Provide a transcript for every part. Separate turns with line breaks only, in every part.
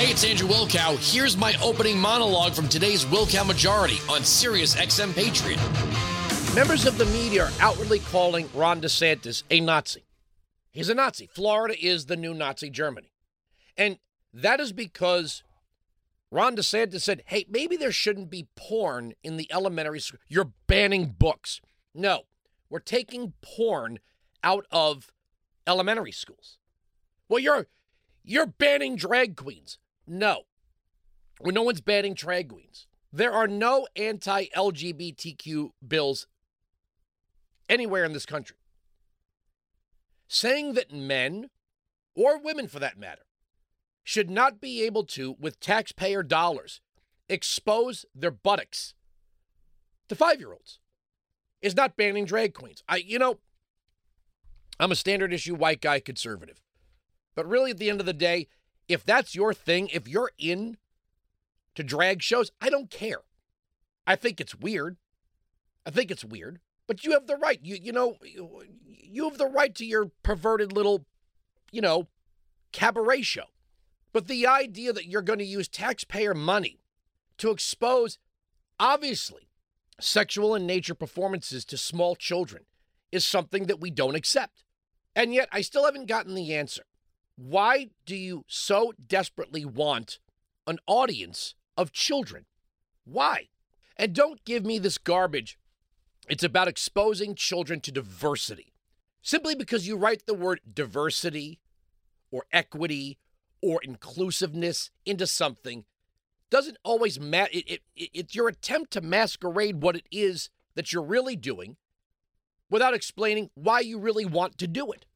Hey, it's Andrew Wilkow. Here's my opening monologue from today's Wilkow Majority on Sirius XM Patriot.
Members of the media are outwardly calling Ron DeSantis a Nazi. He's a Nazi. Florida is the new Nazi Germany. And that is because Ron DeSantis said, hey, maybe there shouldn't be porn in the elementary school. You're banning books. No, we're taking porn out of elementary schools. Well, you're you're banning drag queens. No. Well, no one's banning drag queens. There are no anti-LGBTQ bills anywhere in this country. Saying that men, or women for that matter, should not be able to, with taxpayer dollars, expose their buttocks to five year olds is not banning drag queens. I, you know, I'm a standard issue white guy conservative. But really, at the end of the day, if that's your thing, if you're in to drag shows, I don't care. I think it's weird. I think it's weird, but you have the right. You you know, you have the right to your perverted little, you know, cabaret show. But the idea that you're going to use taxpayer money to expose obviously sexual in nature performances to small children is something that we don't accept. And yet I still haven't gotten the answer. Why do you so desperately want an audience of children? Why? And don't give me this garbage. It's about exposing children to diversity. Simply because you write the word diversity or equity or inclusiveness into something doesn't always matter. It, it, it, it's your attempt to masquerade what it is that you're really doing without explaining why you really want to do it.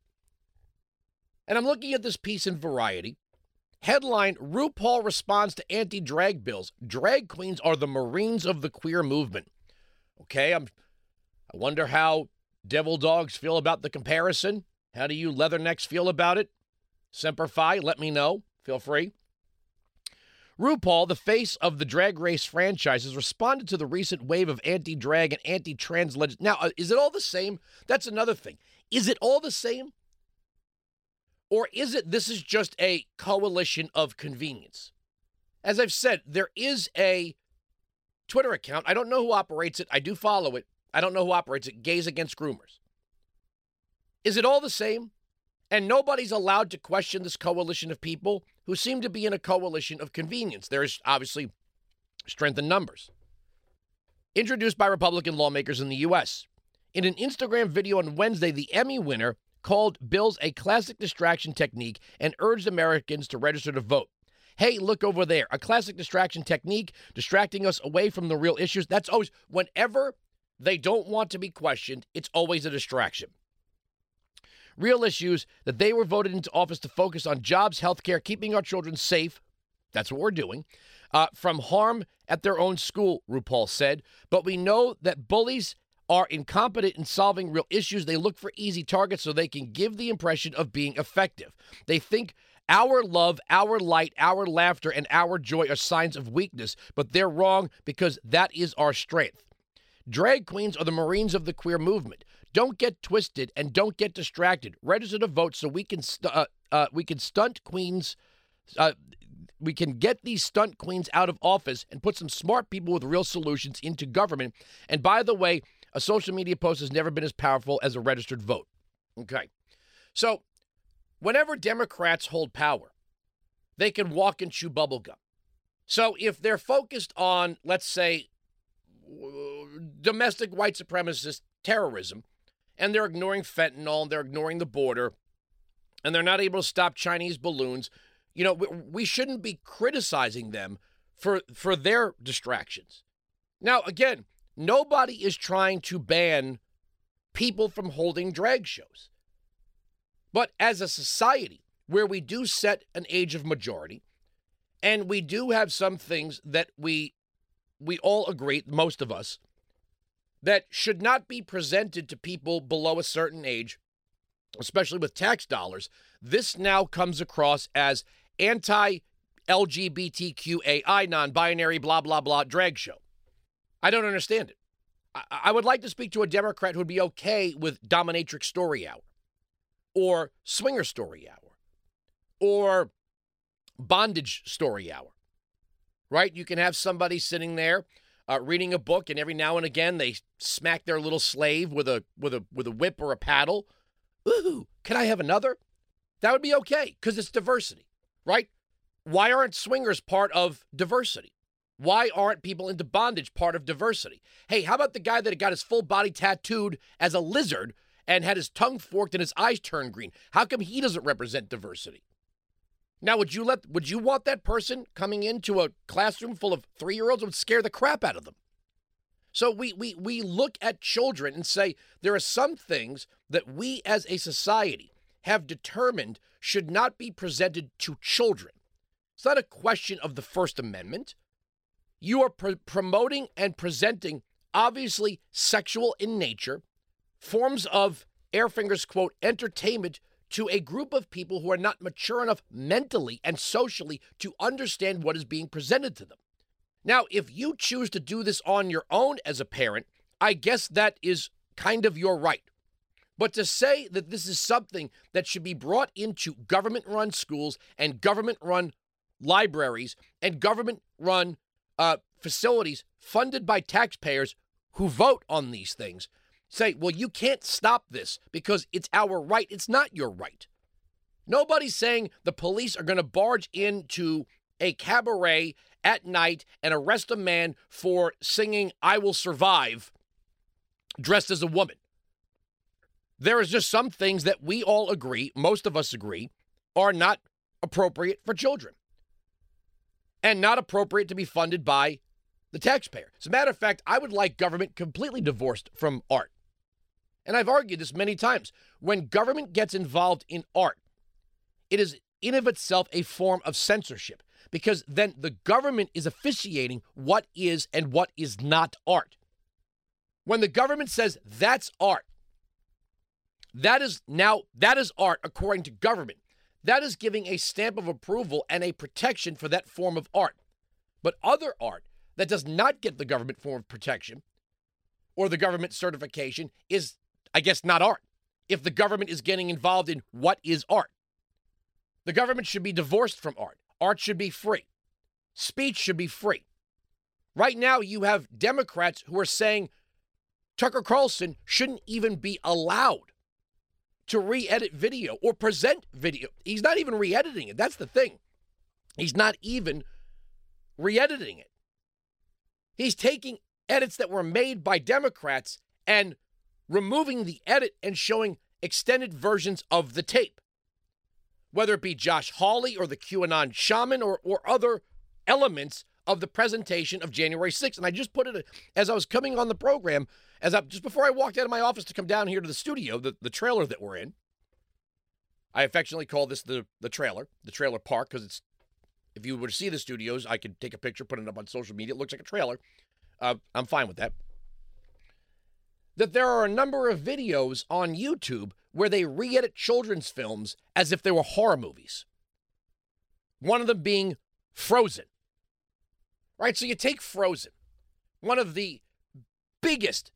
And I'm looking at this piece in Variety. Headline RuPaul responds to anti drag bills. Drag queens are the Marines of the queer movement. Okay, I'm, I wonder how devil dogs feel about the comparison. How do you leathernecks feel about it? Semper Fi, let me know. Feel free. RuPaul, the face of the drag race franchise, has responded to the recent wave of anti drag and anti trans. Now, uh, is it all the same? That's another thing. Is it all the same? Or is it this is just a coalition of convenience? As I've said, there is a Twitter account. I don't know who operates it. I do follow it. I don't know who operates it. Gays Against Groomers. Is it all the same? And nobody's allowed to question this coalition of people who seem to be in a coalition of convenience. There's obviously strength in numbers. Introduced by Republican lawmakers in the U.S. In an Instagram video on Wednesday, the Emmy winner called bills a classic distraction technique and urged Americans to register to vote. Hey, look over there. A classic distraction technique, distracting us away from the real issues. That's always, whenever they don't want to be questioned, it's always a distraction. Real issues that they were voted into office to focus on jobs, healthcare, keeping our children safe. That's what we're doing. Uh, from harm at their own school, RuPaul said. But we know that bullies are incompetent in solving real issues. They look for easy targets so they can give the impression of being effective. They think our love, our light, our laughter, and our joy are signs of weakness, but they're wrong because that is our strength. Drag queens are the Marines of the queer movement. Don't get twisted and don't get distracted. Register to vote so we can st- uh, uh, we can stunt queens. Uh, we can get these stunt queens out of office and put some smart people with real solutions into government. And by the way, a social media post has never been as powerful as a registered vote. Okay. So, whenever Democrats hold power, they can walk and chew bubblegum. So, if they're focused on, let's say, domestic white supremacist terrorism, and they're ignoring fentanyl, and they're ignoring the border, and they're not able to stop Chinese balloons, you know, we shouldn't be criticizing them for for their distractions. Now, again, Nobody is trying to ban people from holding drag shows. But as a society where we do set an age of majority and we do have some things that we we all agree, most of us, that should not be presented to people below a certain age, especially with tax dollars, this now comes across as anti LGBTQAI, non binary, blah, blah, blah drag show. I don't understand it. I, I would like to speak to a Democrat who'd be okay with Dominatrix Story Hour or Swinger Story Hour or bondage story hour, right? You can have somebody sitting there uh, reading a book, and every now and again they smack their little slave with a with a with a whip or a paddle. Ooh, can I have another? That would be okay because it's diversity, right? Why aren't swingers part of diversity? Why aren't people into bondage part of diversity? Hey, how about the guy that got his full body tattooed as a lizard and had his tongue forked and his eyes turned green? How come he doesn't represent diversity? Now, would you let would you want that person coming into a classroom full of three year olds would scare the crap out of them? So we we we look at children and say there are some things that we as a society have determined should not be presented to children. It's not a question of the First Amendment. You are pr- promoting and presenting obviously sexual in nature forms of Airfinger's quote entertainment to a group of people who are not mature enough mentally and socially to understand what is being presented to them. Now, if you choose to do this on your own as a parent, I guess that is kind of your right. But to say that this is something that should be brought into government run schools and government run libraries and government run uh, facilities funded by taxpayers who vote on these things say, well, you can't stop this because it's our right. It's not your right. Nobody's saying the police are going to barge into a cabaret at night and arrest a man for singing I Will Survive dressed as a woman. There is just some things that we all agree, most of us agree, are not appropriate for children and not appropriate to be funded by the taxpayer. As a matter of fact, I would like government completely divorced from art. And I've argued this many times. When government gets involved in art, it is in of itself a form of censorship because then the government is officiating what is and what is not art. When the government says that's art, that is now that is art according to government. That is giving a stamp of approval and a protection for that form of art. But other art that does not get the government form of protection or the government certification is I guess not art. If the government is getting involved in what is art. The government should be divorced from art. Art should be free. Speech should be free. Right now, you have Democrats who are saying Tucker Carlson shouldn't even be allowed to re edit video or present video. He's not even re editing it. That's the thing. He's not even re editing it. He's taking edits that were made by Democrats and removing the edit and showing extended versions of the tape. Whether it be Josh Hawley or the QAnon shaman or, or other elements of the presentation of January 6th. And I just put it as I was coming on the program as I just before I walked out of my office to come down here to the studio, the, the trailer that we're in. I affectionately call this the the trailer, the trailer park, because it's if you were to see the studios, I could take a picture, put it up on social media. It looks like a trailer. Uh, I'm fine with that. That there are a number of videos on YouTube where they re edit children's films as if they were horror movies. One of them being Frozen. Right? So you take Frozen, one of the biggest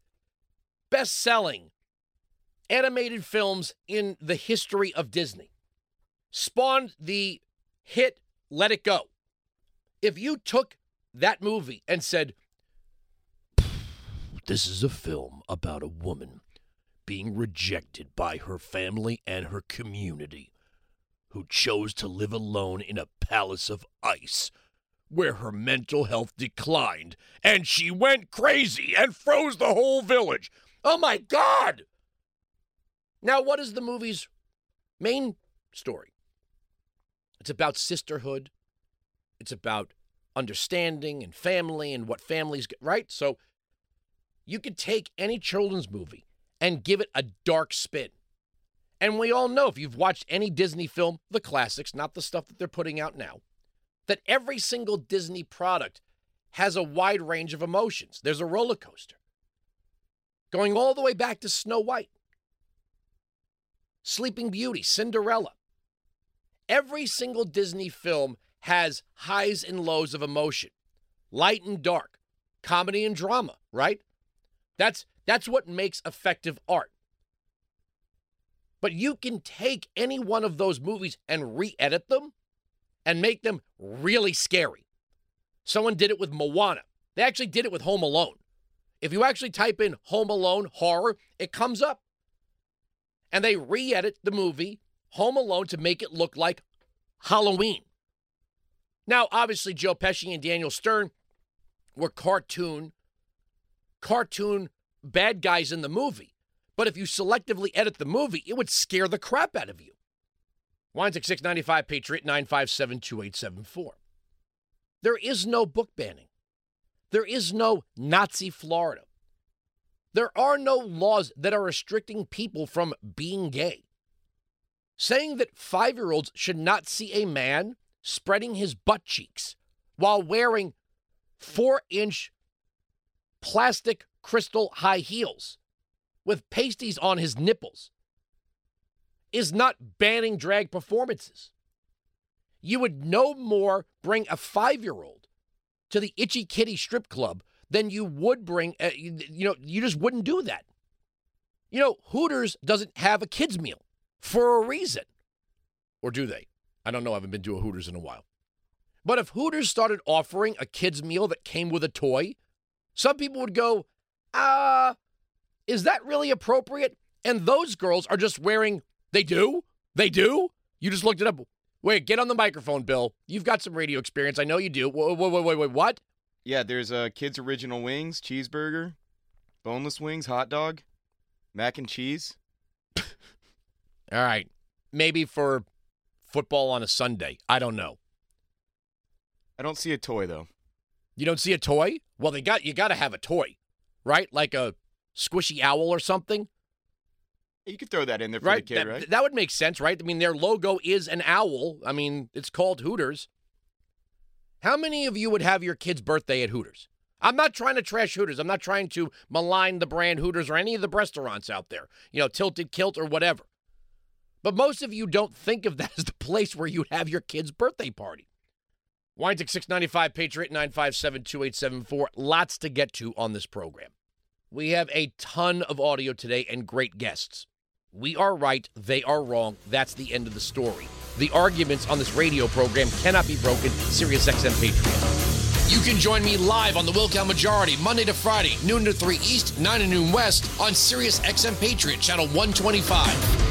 best selling animated films in the history of Disney. Spawned the hit Let It Go. If you took that movie and said, This is a film about a woman being rejected by her family and her community, who chose to live alone in a palace of ice where her mental health declined and she went crazy and froze the whole village. Oh my God! Now, what is the movie's main story? It's about sisterhood, it's about understanding and family and what families get, right? So you could take any children's movie and give it a dark spin. And we all know if you've watched any Disney film, the classics, not the stuff that they're putting out now, that every single Disney product has a wide range of emotions. There's a roller coaster going all the way back to Snow White, Sleeping Beauty, Cinderella. Every single Disney film has highs and lows of emotion, light and dark, comedy and drama, right? That's that's what makes effective art. But you can take any one of those movies and re-edit them and make them really scary. Someone did it with Moana. They actually did it with Home Alone. If you actually type in Home Alone horror, it comes up. And they re edit the movie Home Alone to make it look like Halloween. Now, obviously, Joe Pesci and Daniel Stern were cartoon, cartoon bad guys in the movie. But if you selectively edit the movie, it would scare the crap out of you. Wines at 695 Patriot 957 2874. There is no book banning. There is no Nazi Florida. There are no laws that are restricting people from being gay. Saying that five year olds should not see a man spreading his butt cheeks while wearing four inch plastic crystal high heels with pasties on his nipples is not banning drag performances. You would no more bring a five year old to the Itchy Kitty strip club than you would bring, uh, you, know, you just wouldn't do that. You know, Hooters doesn't have a kids' meal for a reason. Or do they? I don't know. I haven't been to a Hooters in a while. But if Hooters started offering a kids' meal that came with a toy, some people would go, ah, uh, is that really appropriate? And those girls are just wearing, they do? They do? You just looked it up. Wait, get on the microphone, Bill. You've got some radio experience. I know you do. Wait, wait, wait, wait, what?
Yeah, there's uh, kids' original wings, cheeseburger, boneless wings, hot dog, mac and cheese.
All right. Maybe for football on a Sunday. I don't know.
I don't see a toy though.
You don't see a toy? Well, they got you got to have a toy, right? Like a squishy owl or something.
You could throw that in there for
right?
the kid,
that,
right?
That would make sense, right? I mean, their logo is an owl. I mean, it's called Hooters. How many of you would have your kid's birthday at Hooters? I'm not trying to trash Hooters. I'm not trying to malign the brand Hooters or any of the restaurants out there, you know, Tilted Kilt or whatever. But most of you don't think of that as the place where you'd have your kid's birthday party. Weinzig 695 Patriot 957 2874. Lots to get to on this program. We have a ton of audio today and great guests. We are right, they are wrong. That's the end of the story. The arguments on this radio program cannot be broken. Sirius XM Patriot.
You can join me live on the Wilkow Majority Monday to Friday, noon to 3 East, 9 to noon West on Sirius XM Patriot, channel 125.